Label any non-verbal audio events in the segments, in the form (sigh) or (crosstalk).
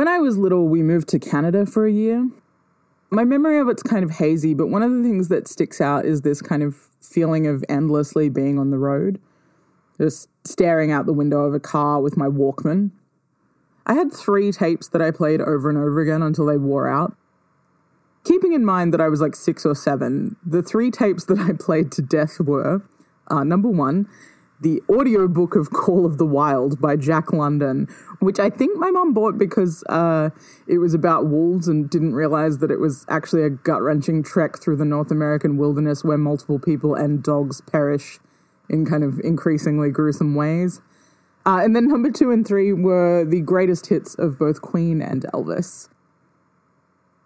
When I was little, we moved to Canada for a year. My memory of it's kind of hazy, but one of the things that sticks out is this kind of feeling of endlessly being on the road, just staring out the window of a car with my Walkman. I had three tapes that I played over and over again until they wore out. Keeping in mind that I was like six or seven, the three tapes that I played to death were uh, number one, the audiobook of Call of the Wild by Jack London, which I think my mom bought because uh, it was about wolves and didn't realize that it was actually a gut wrenching trek through the North American wilderness where multiple people and dogs perish in kind of increasingly gruesome ways. Uh, and then number two and three were the greatest hits of both Queen and Elvis.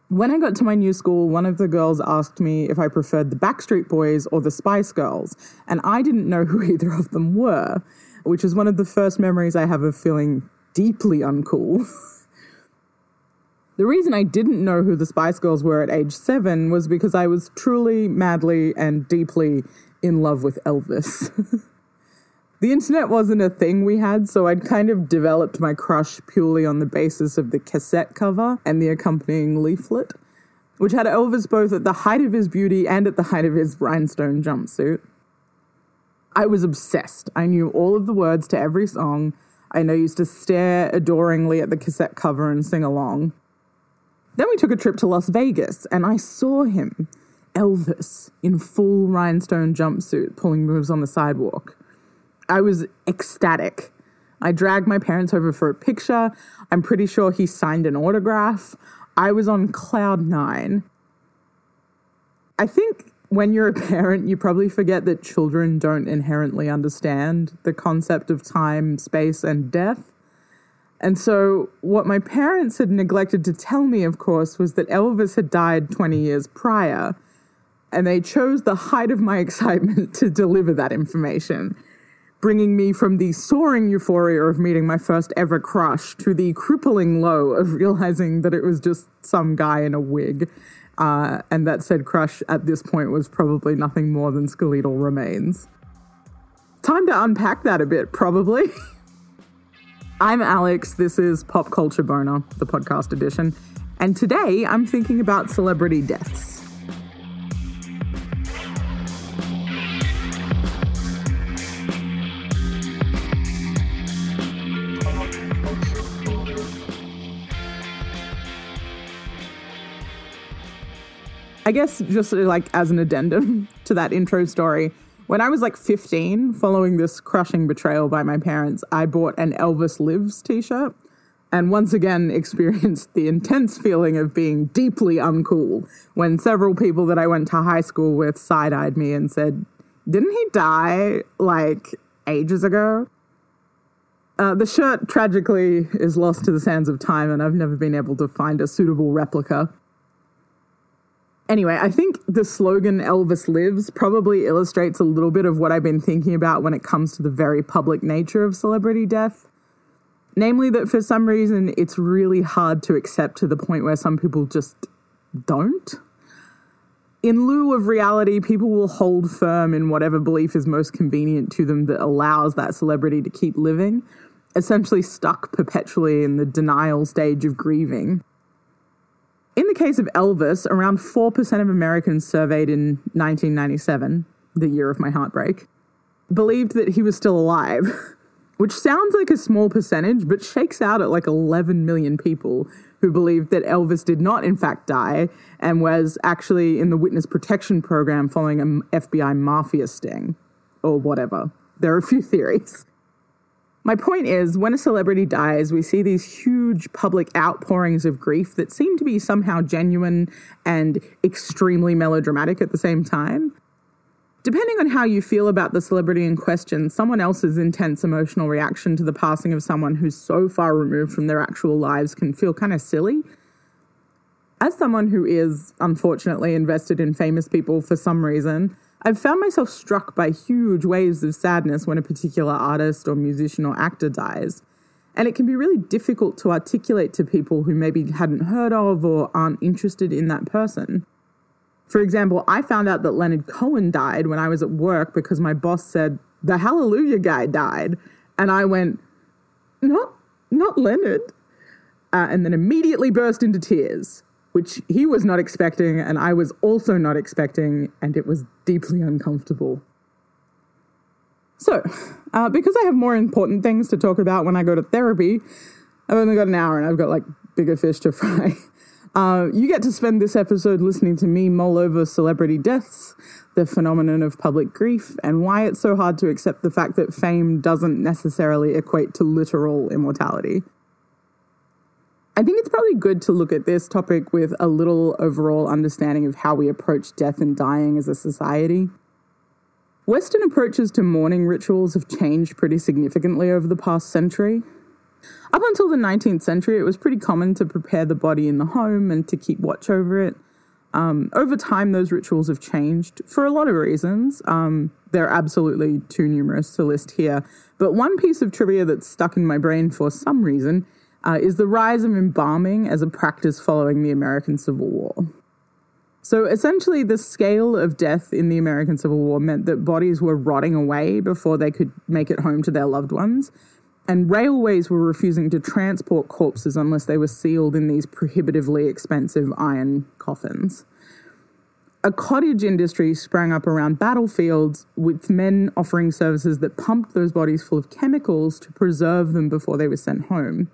When I got to my new school, one of the girls asked me if I preferred the Backstreet Boys or the Spice Girls, and I didn't know (laughs) who either of them were, which is one of the first memories I have of feeling deeply uncool. (laughs) the reason I didn't know who the Spice Girls were at age seven was because I was truly, madly, and deeply in love with Elvis. (laughs) the internet wasn't a thing we had, so I'd kind of developed my crush purely on the basis of the cassette cover and the accompanying leaflet, which had Elvis both at the height of his beauty and at the height of his rhinestone jumpsuit. I was obsessed. I knew all of the words to every song. I know used to stare adoringly at the cassette cover and sing along. Then we took a trip to Las Vegas, and I saw him, Elvis, in full rhinestone jumpsuit, pulling moves on the sidewalk. I was ecstatic. I dragged my parents over for a picture. I'm pretty sure he signed an autograph. I was on cloud nine. I think when you're a parent, you probably forget that children don't inherently understand the concept of time, space, and death. And so, what my parents had neglected to tell me, of course, was that Elvis had died 20 years prior. And they chose the height of my (laughs) excitement to deliver that information bringing me from the soaring euphoria of meeting my first ever crush to the crippling low of realizing that it was just some guy in a wig. Uh, and that said crush at this point was probably nothing more than skeletal remains. Time to unpack that a bit, probably. (laughs) I'm Alex. This is Pop Culture Boner, the podcast edition. And today I'm thinking about celebrity deaths. I guess just like as an addendum (laughs) to that intro story, when I was like 15, following this crushing betrayal by my parents, I bought an Elvis Lives t shirt and once again (laughs) experienced the intense feeling of being deeply uncool when several people that I went to high school with side eyed me and said, Didn't he die like ages ago? Uh, the shirt tragically is lost to the sands of time, and I've never been able to find a suitable replica. Anyway, I think the slogan Elvis Lives probably illustrates a little bit of what I've been thinking about when it comes to the very public nature of celebrity death. Namely, that for some reason it's really hard to accept to the point where some people just don't. In lieu of reality, people will hold firm in whatever belief is most convenient to them that allows that celebrity to keep living, essentially stuck perpetually in the denial stage of grieving. In the case of Elvis, around 4% of Americans surveyed in 1997, the year of my heartbreak, believed that he was still alive, (laughs) which sounds like a small percentage, but shakes out at like 11 million people who believed that Elvis did not, in fact, die and was actually in the witness protection program following an FBI mafia sting or whatever. There are a few theories. My point is, when a celebrity dies, we see these huge public outpourings of grief that seem to be somehow genuine and extremely melodramatic at the same time. Depending on how you feel about the celebrity in question, someone else's intense emotional reaction to the passing of someone who's so far removed from their actual lives can feel kind of silly. As someone who is, unfortunately, invested in famous people for some reason, I've found myself struck by huge waves of sadness when a particular artist or musician or actor dies. And it can be really difficult to articulate to people who maybe hadn't heard of or aren't interested in that person. For example, I found out that Leonard Cohen died when I was at work because my boss said, the Hallelujah guy died. And I went, not, not Leonard. uh, and then immediately burst into tears, which he was not expecting, and I was also not expecting, and it was deeply uncomfortable. So, uh, because I have more important things to talk about when I go to therapy, I've only got an hour and I've got like bigger fish to fry. (laughs) Uh, you get to spend this episode listening to me mull over celebrity deaths, the phenomenon of public grief, and why it's so hard to accept the fact that fame doesn't necessarily equate to literal immortality. I think it's probably good to look at this topic with a little overall understanding of how we approach death and dying as a society. Western approaches to mourning rituals have changed pretty significantly over the past century. Up until the 19th century, it was pretty common to prepare the body in the home and to keep watch over it. Um, over time, those rituals have changed for a lot of reasons. Um, they're absolutely too numerous to list here. But one piece of trivia that's stuck in my brain for some reason uh, is the rise of embalming as a practice following the American Civil War. So essentially, the scale of death in the American Civil War meant that bodies were rotting away before they could make it home to their loved ones. And railways were refusing to transport corpses unless they were sealed in these prohibitively expensive iron coffins. A cottage industry sprang up around battlefields with men offering services that pumped those bodies full of chemicals to preserve them before they were sent home.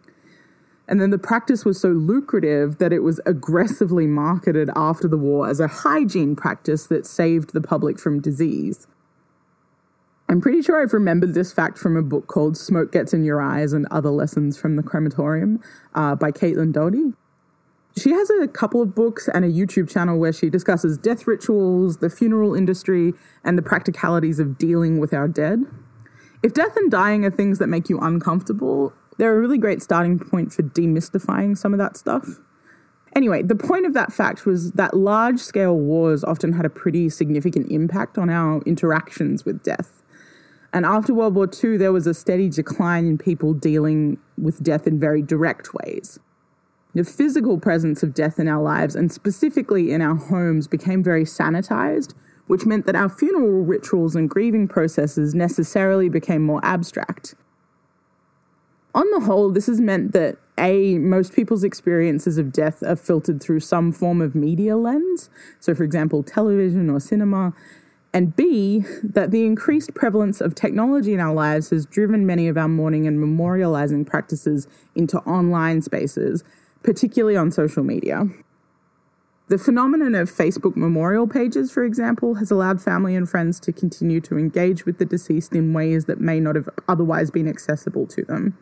And then the practice was so lucrative that it was aggressively marketed after the war as a hygiene practice that saved the public from disease. I'm pretty sure I've remembered this fact from a book called Smoke Gets in Your Eyes and Other Lessons from the Crematorium uh, by Caitlin Doughty. She has a couple of books and a YouTube channel where she discusses death rituals, the funeral industry, and the practicalities of dealing with our dead. If death and dying are things that make you uncomfortable, they're a really great starting point for demystifying some of that stuff. Anyway, the point of that fact was that large scale wars often had a pretty significant impact on our interactions with death. And after World War II, there was a steady decline in people dealing with death in very direct ways. The physical presence of death in our lives, and specifically in our homes, became very sanitized, which meant that our funeral rituals and grieving processes necessarily became more abstract. On the whole, this has meant that A, most people's experiences of death are filtered through some form of media lens. So, for example, television or cinema. And B, that the increased prevalence of technology in our lives has driven many of our mourning and memorializing practices into online spaces, particularly on social media. The phenomenon of Facebook memorial pages, for example, has allowed family and friends to continue to engage with the deceased in ways that may not have otherwise been accessible to them.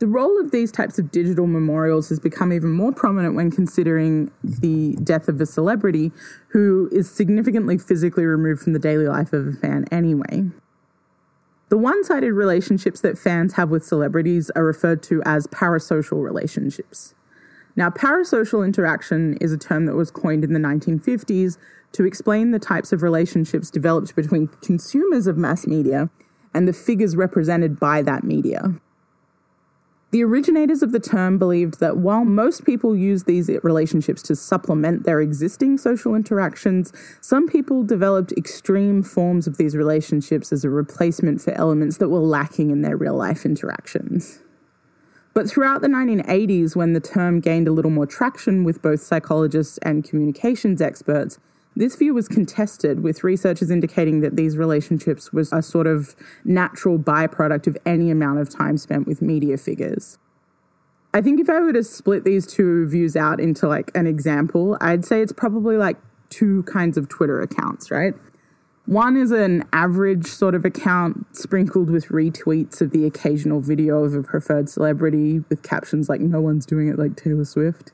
The role of these types of digital memorials has become even more prominent when considering the death of a celebrity who is significantly physically removed from the daily life of a fan anyway. The one sided relationships that fans have with celebrities are referred to as parasocial relationships. Now, parasocial interaction is a term that was coined in the 1950s to explain the types of relationships developed between consumers of mass media and the figures represented by that media. The originators of the term believed that while most people use these relationships to supplement their existing social interactions, some people developed extreme forms of these relationships as a replacement for elements that were lacking in their real life interactions. But throughout the 1980s, when the term gained a little more traction with both psychologists and communications experts, this view was contested, with researchers indicating that these relationships was a sort of natural byproduct of any amount of time spent with media figures. I think if I were to split these two views out into like an example, I'd say it's probably like two kinds of Twitter accounts, right? One is an average sort of account sprinkled with retweets of the occasional video of a preferred celebrity with captions like, no one's doing it like Taylor Swift,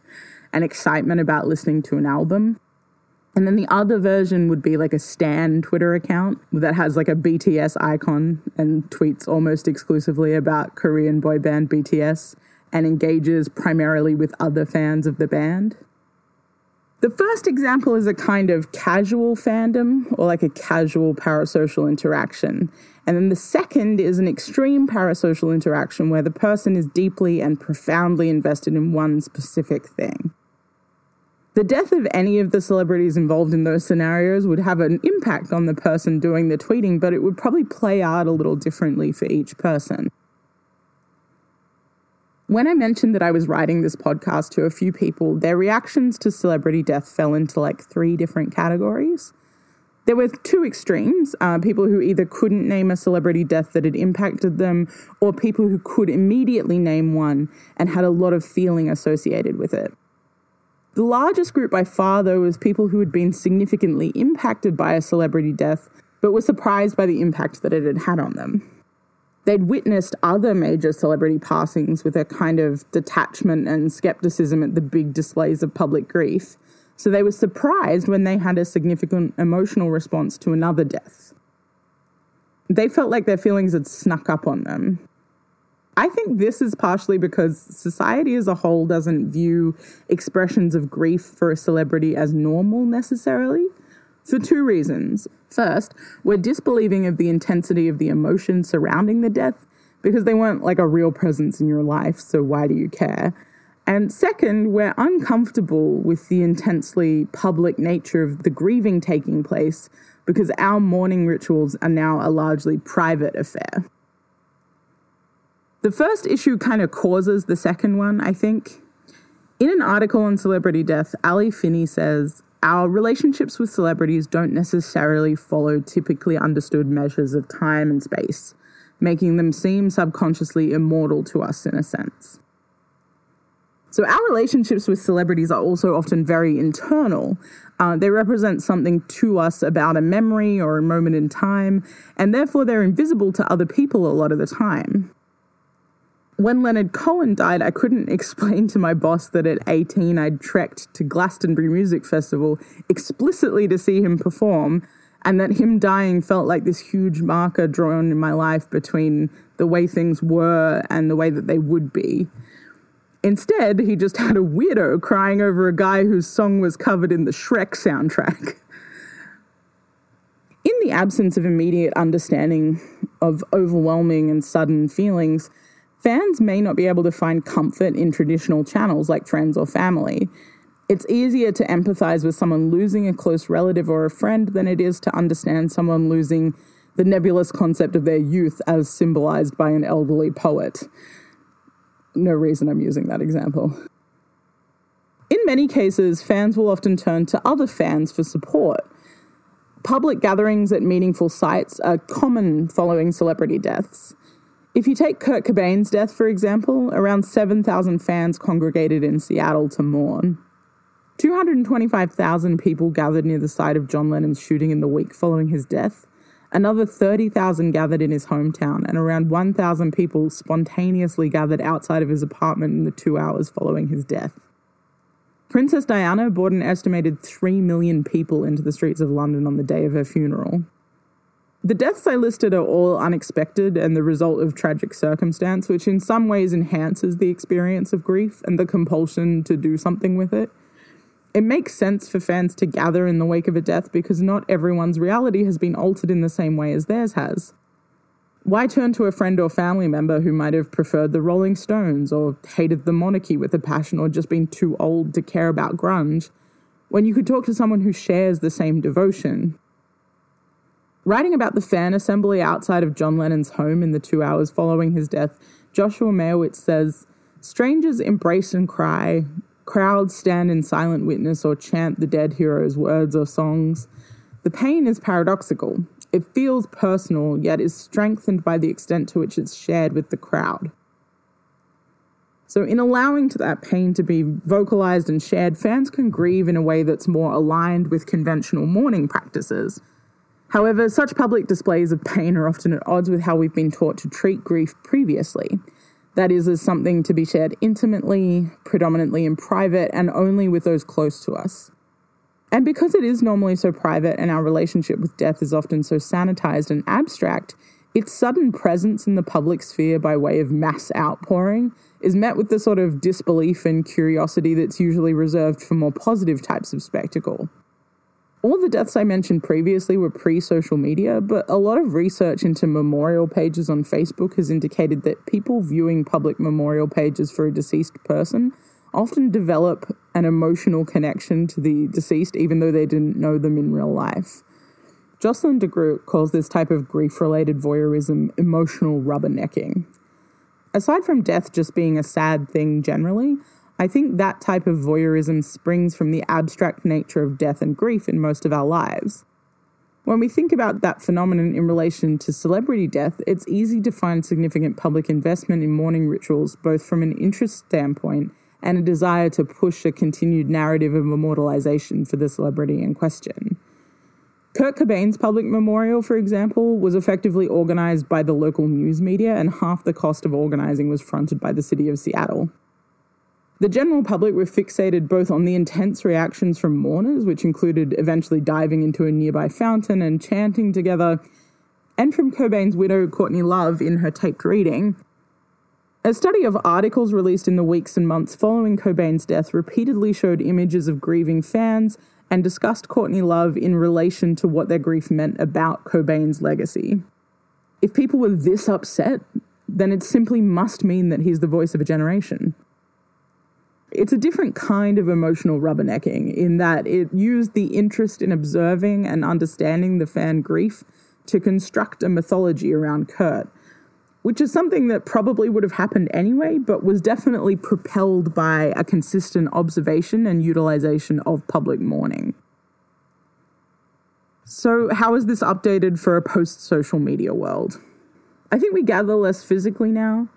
and excitement about listening to an album. And then the other version would be like a Stan Twitter account that has like a BTS icon and tweets almost exclusively about Korean boy band BTS and engages primarily with other fans of the band. The first example is a kind of casual fandom or like a casual parasocial interaction. And then the second is an extreme parasocial interaction where the person is deeply and profoundly invested in one specific thing. The death of any of the celebrities involved in those scenarios would have an impact on the person doing the tweeting, but it would probably play out a little differently for each person. When I mentioned that I was writing this podcast to a few people, their reactions to celebrity death fell into like three different categories. There were two extremes uh, people who either couldn't name a celebrity death that had impacted them, or people who could immediately name one and had a lot of feeling associated with it. The largest group by far, though, was people who had been significantly impacted by a celebrity death, but were surprised by the impact that it had had on them. They'd witnessed other major celebrity passings with a kind of detachment and skepticism at the big displays of public grief, so they were surprised when they had a significant emotional response to another death. They felt like their feelings had snuck up on them, I think this is partially because society as a whole doesn't view expressions of grief for a celebrity as normal necessarily. For two reasons. First, we're disbelieving of the intensity of the emotion surrounding the death because they weren't like a real presence in your life, so why do you care? And second, we're uncomfortable with the intensely public nature of the grieving taking place because our mourning rituals are now a largely private affair. The first issue kind of causes the second one, I think. In an article on celebrity death, Ali Finney says, Our relationships with celebrities don't necessarily follow typically understood measures of time and space, making them seem subconsciously immortal to us in a sense. So, our relationships with celebrities are also often very internal. Uh, they represent something to us about a memory or a moment in time, and therefore they're invisible to other people a lot of the time when Leonard Cohen died, I couldn't (laughs) explain to my boss that at 18 I'd trekked to Glastonbury Music Festival explicitly to see him perform, and that him dying felt like this huge marker drawn in my life between the way things were and the way that they would be. Instead, he just had a weirdo crying over a guy whose song was covered in the Shrek soundtrack. In the absence of immediate understanding of overwhelming and sudden feelings, Fans may not be able to find comfort in traditional channels like friends or family. It's easier to empathize with someone losing a close relative or a friend than it is to understand someone losing the nebulous concept of their youth as symbolized by an elderly poet. No reason I'm using that example. In many cases, fans will often turn to other fans for support. Public gatherings at meaningful sites are common following celebrity deaths. If you take Kurt Cobain's death, for example, around 7,000 fans congregated in Seattle to mourn. 225,000 people gathered near the site of John Lennon's shooting in the week following his death. Another 30,000 gathered in his hometown, and around 1,000 people spontaneously gathered outside of his apartment in the two hours following his death. Princess Diana brought an estimated 3 million people into the streets of London on the day of her funeral. The deaths I listed are all unexpected and the result of tragic circumstance, which in some ways enhances the experience of grief and the compulsion to do something with it. It makes sense for fans to gather in the wake of a death because not everyone's reality has been altered in the same way as theirs has. Why turn to a friend or family member who might have preferred the Rolling Stones or hated the monarchy with a passion or just been too old to care about grunge when you could talk to someone who shares the same devotion? Writing about the fan assembly outside of John Lennon's home in the two hours following his death, Joshua Meyrowitz says Strangers embrace and cry, crowds stand in silent witness or chant the dead hero's words or songs. The pain is paradoxical. It feels personal, yet is strengthened by the extent to which it's shared with the crowd. So, in allowing to that pain to be vocalized and shared, fans can grieve in a way that's more aligned with conventional mourning practices. However, such public displays of pain are often at odds with how we've been taught to treat grief previously. That is, as something to be shared intimately, predominantly in private, and only with those close to us. And because it is normally so private and our relationship with death is often so sanitized and abstract, its sudden presence in the public sphere by way of mass outpouring is met with the sort of disbelief and curiosity that's usually reserved for more positive types of spectacle. All the deaths I mentioned previously were pre social media, but a lot of research into memorial pages on Facebook has indicated that people viewing public memorial pages for a deceased person often develop an emotional connection to the deceased even though they didn't know them in real life. Jocelyn de Groot calls this type of grief related voyeurism emotional rubbernecking. Aside from death just being a sad thing generally, I think that type of voyeurism springs from the abstract nature of death and grief in most of our lives. When we think about that phenomenon in relation to celebrity death, it's easy to find significant public investment in mourning rituals, both from an interest standpoint and a desire to push a continued narrative of immortalization for the celebrity in question. Kurt Cobain's public memorial, for example, was effectively organized by the local news media, and half the cost of organizing was fronted by the city of Seattle. The general public were fixated both on the intense reactions from mourners, which included eventually diving into a nearby fountain and chanting together, and from Cobain's widow, Courtney Love, in her taped reading. A study of articles released in the weeks and months following Cobain's death repeatedly showed images of grieving fans and discussed Courtney Love in relation to what their grief meant about Cobain's legacy. If people were this upset, then it simply must mean that he's the voice of a generation. It's a different kind of emotional rubbernecking in that it used the interest in observing and understanding the fan grief to construct a mythology around Kurt, which is something that probably would have happened anyway, but was definitely propelled by a consistent observation and utilization of public mourning. So, how is this updated for a post social media world? I think we gather less physically now.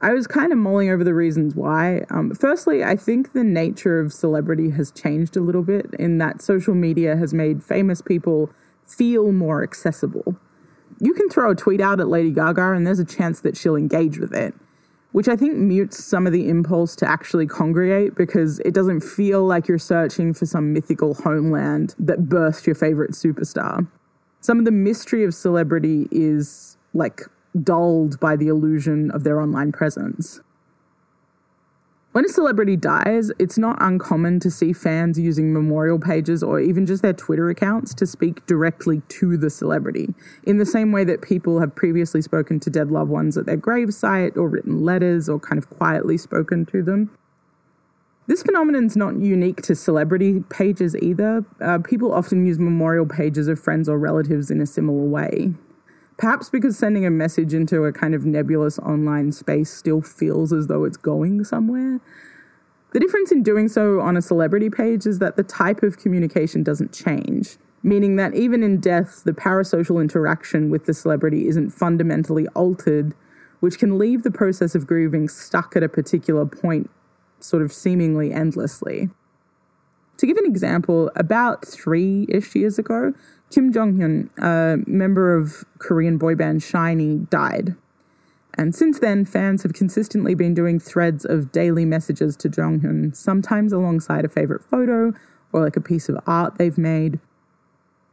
I was kind of mulling over the reasons why. Um, firstly, I think the nature of celebrity has changed a little bit in that social media has made famous people feel more accessible you can throw a tweet out at Lady Gaga and there's a chance that she'll engage with it, which I think mutes some of the impulse to actually congregate because it doesn't feel like you're searching for some mythical homeland that birthed your favorite superstar. Some of the mystery of celebrity is like dulled by the illusion of their online presence. When a celebrity dies, it's not uncommon to see fans using memorial pages or even just their Twitter accounts to speak directly to the celebrity, in the same way that people have previously spoken to dead loved ones at their gravesite or written letters or kind of quietly spoken to them. This phenomenon is not unique to celebrity pages either. Uh, people often use memorial pages of friends or relatives in a similar way. Perhaps because sending a message into a kind of nebulous online space still feels as though it's going somewhere. The difference in doing so on a celebrity page is that the type of communication doesn't change, meaning that even in death, the parasocial interaction with the celebrity isn't fundamentally altered, which can leave the process of grieving stuck at a particular point, sort of seemingly endlessly. To give an example, about three ish years ago, Kim Jong Hyun, a member of Korean boy band SHINee, died. And since then, fans have consistently been doing threads of daily messages to Jong Hyun, sometimes alongside a favorite photo or like a piece of art they've made.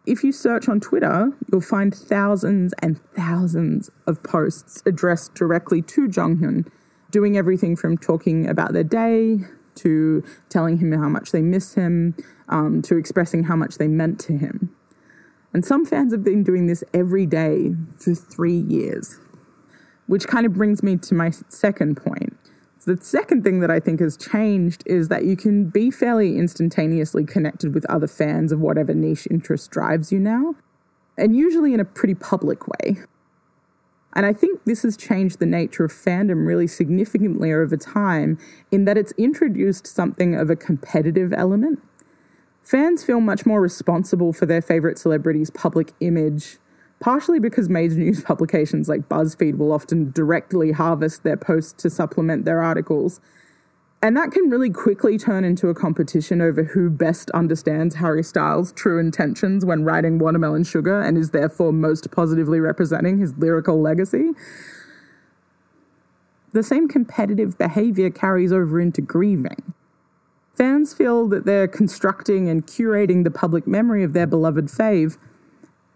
If you search on Twitter, you'll find thousands and thousands of posts addressed directly to Jong Hyun, doing everything from talking about their day to telling him how much they miss him um, to expressing how much they meant to him. And some fans have been doing this every day for three years, which kind of brings me to my second point. So The second thing that I think has changed is that you can be fairly instantaneously connected with other fans of whatever niche interest drives you now, and usually in a pretty public way. And I think this has changed the nature of fandom really significantly over time in that it's introduced something of a competitive element Fans feel much more responsible for their favourite celebrities' public image, partially because major news (laughs) publications like BuzzFeed will often directly harvest their posts to supplement their articles. And that can really quickly turn into a competition over who best understands Harry Styles' true intentions when writing Watermelon Sugar and is therefore most positively representing his lyrical legacy. The same competitive behaviour carries over into grieving. Fans feel that they're constructing and curating the public memory of their beloved fave.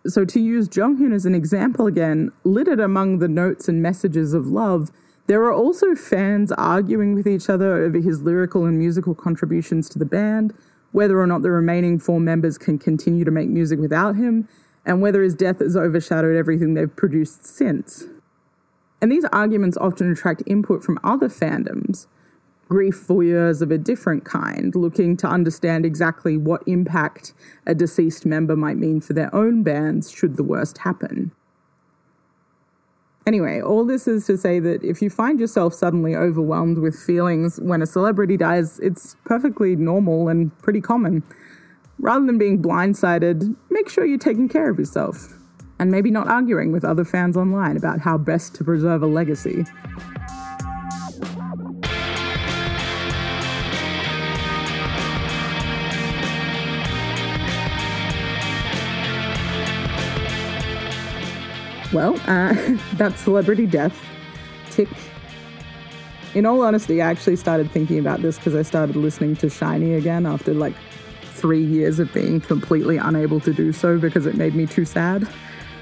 So, to use Jonghyun as an example again, littered among the notes and messages of love, there are also fans arguing with each other over his lyrical and musical contributions to the band, whether or not the remaining four members can continue to make music without him, and whether his death has overshadowed everything they've produced since. And these arguments often attract input from other fandoms grief voyeurs of a different kind, looking to understand exactly what impact a deceased member might mean for their own bands should the worst happen. Anyway, all this is to say that if you find yourself suddenly overwhelmed with feelings when a celebrity dies, it's perfectly normal and pretty common. Rather than being blindsided, make sure you're taking care of yourself and maybe not arguing with other fans online about how best to preserve a legacy. Well, uh, (laughs) celebrity death. Tick. In all honesty, I actually started thinking about this because I started listening to SHINee again after like three years of being completely unable to do so because it made me too sad.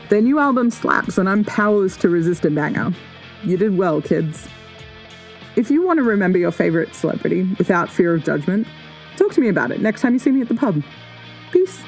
Their new album slaps, and I'm powerless to resist a banger. You did well, kids. If you want to remember your favorite celebrity without fear of judgment, talk to me about it next time you see me at the pub. Peace.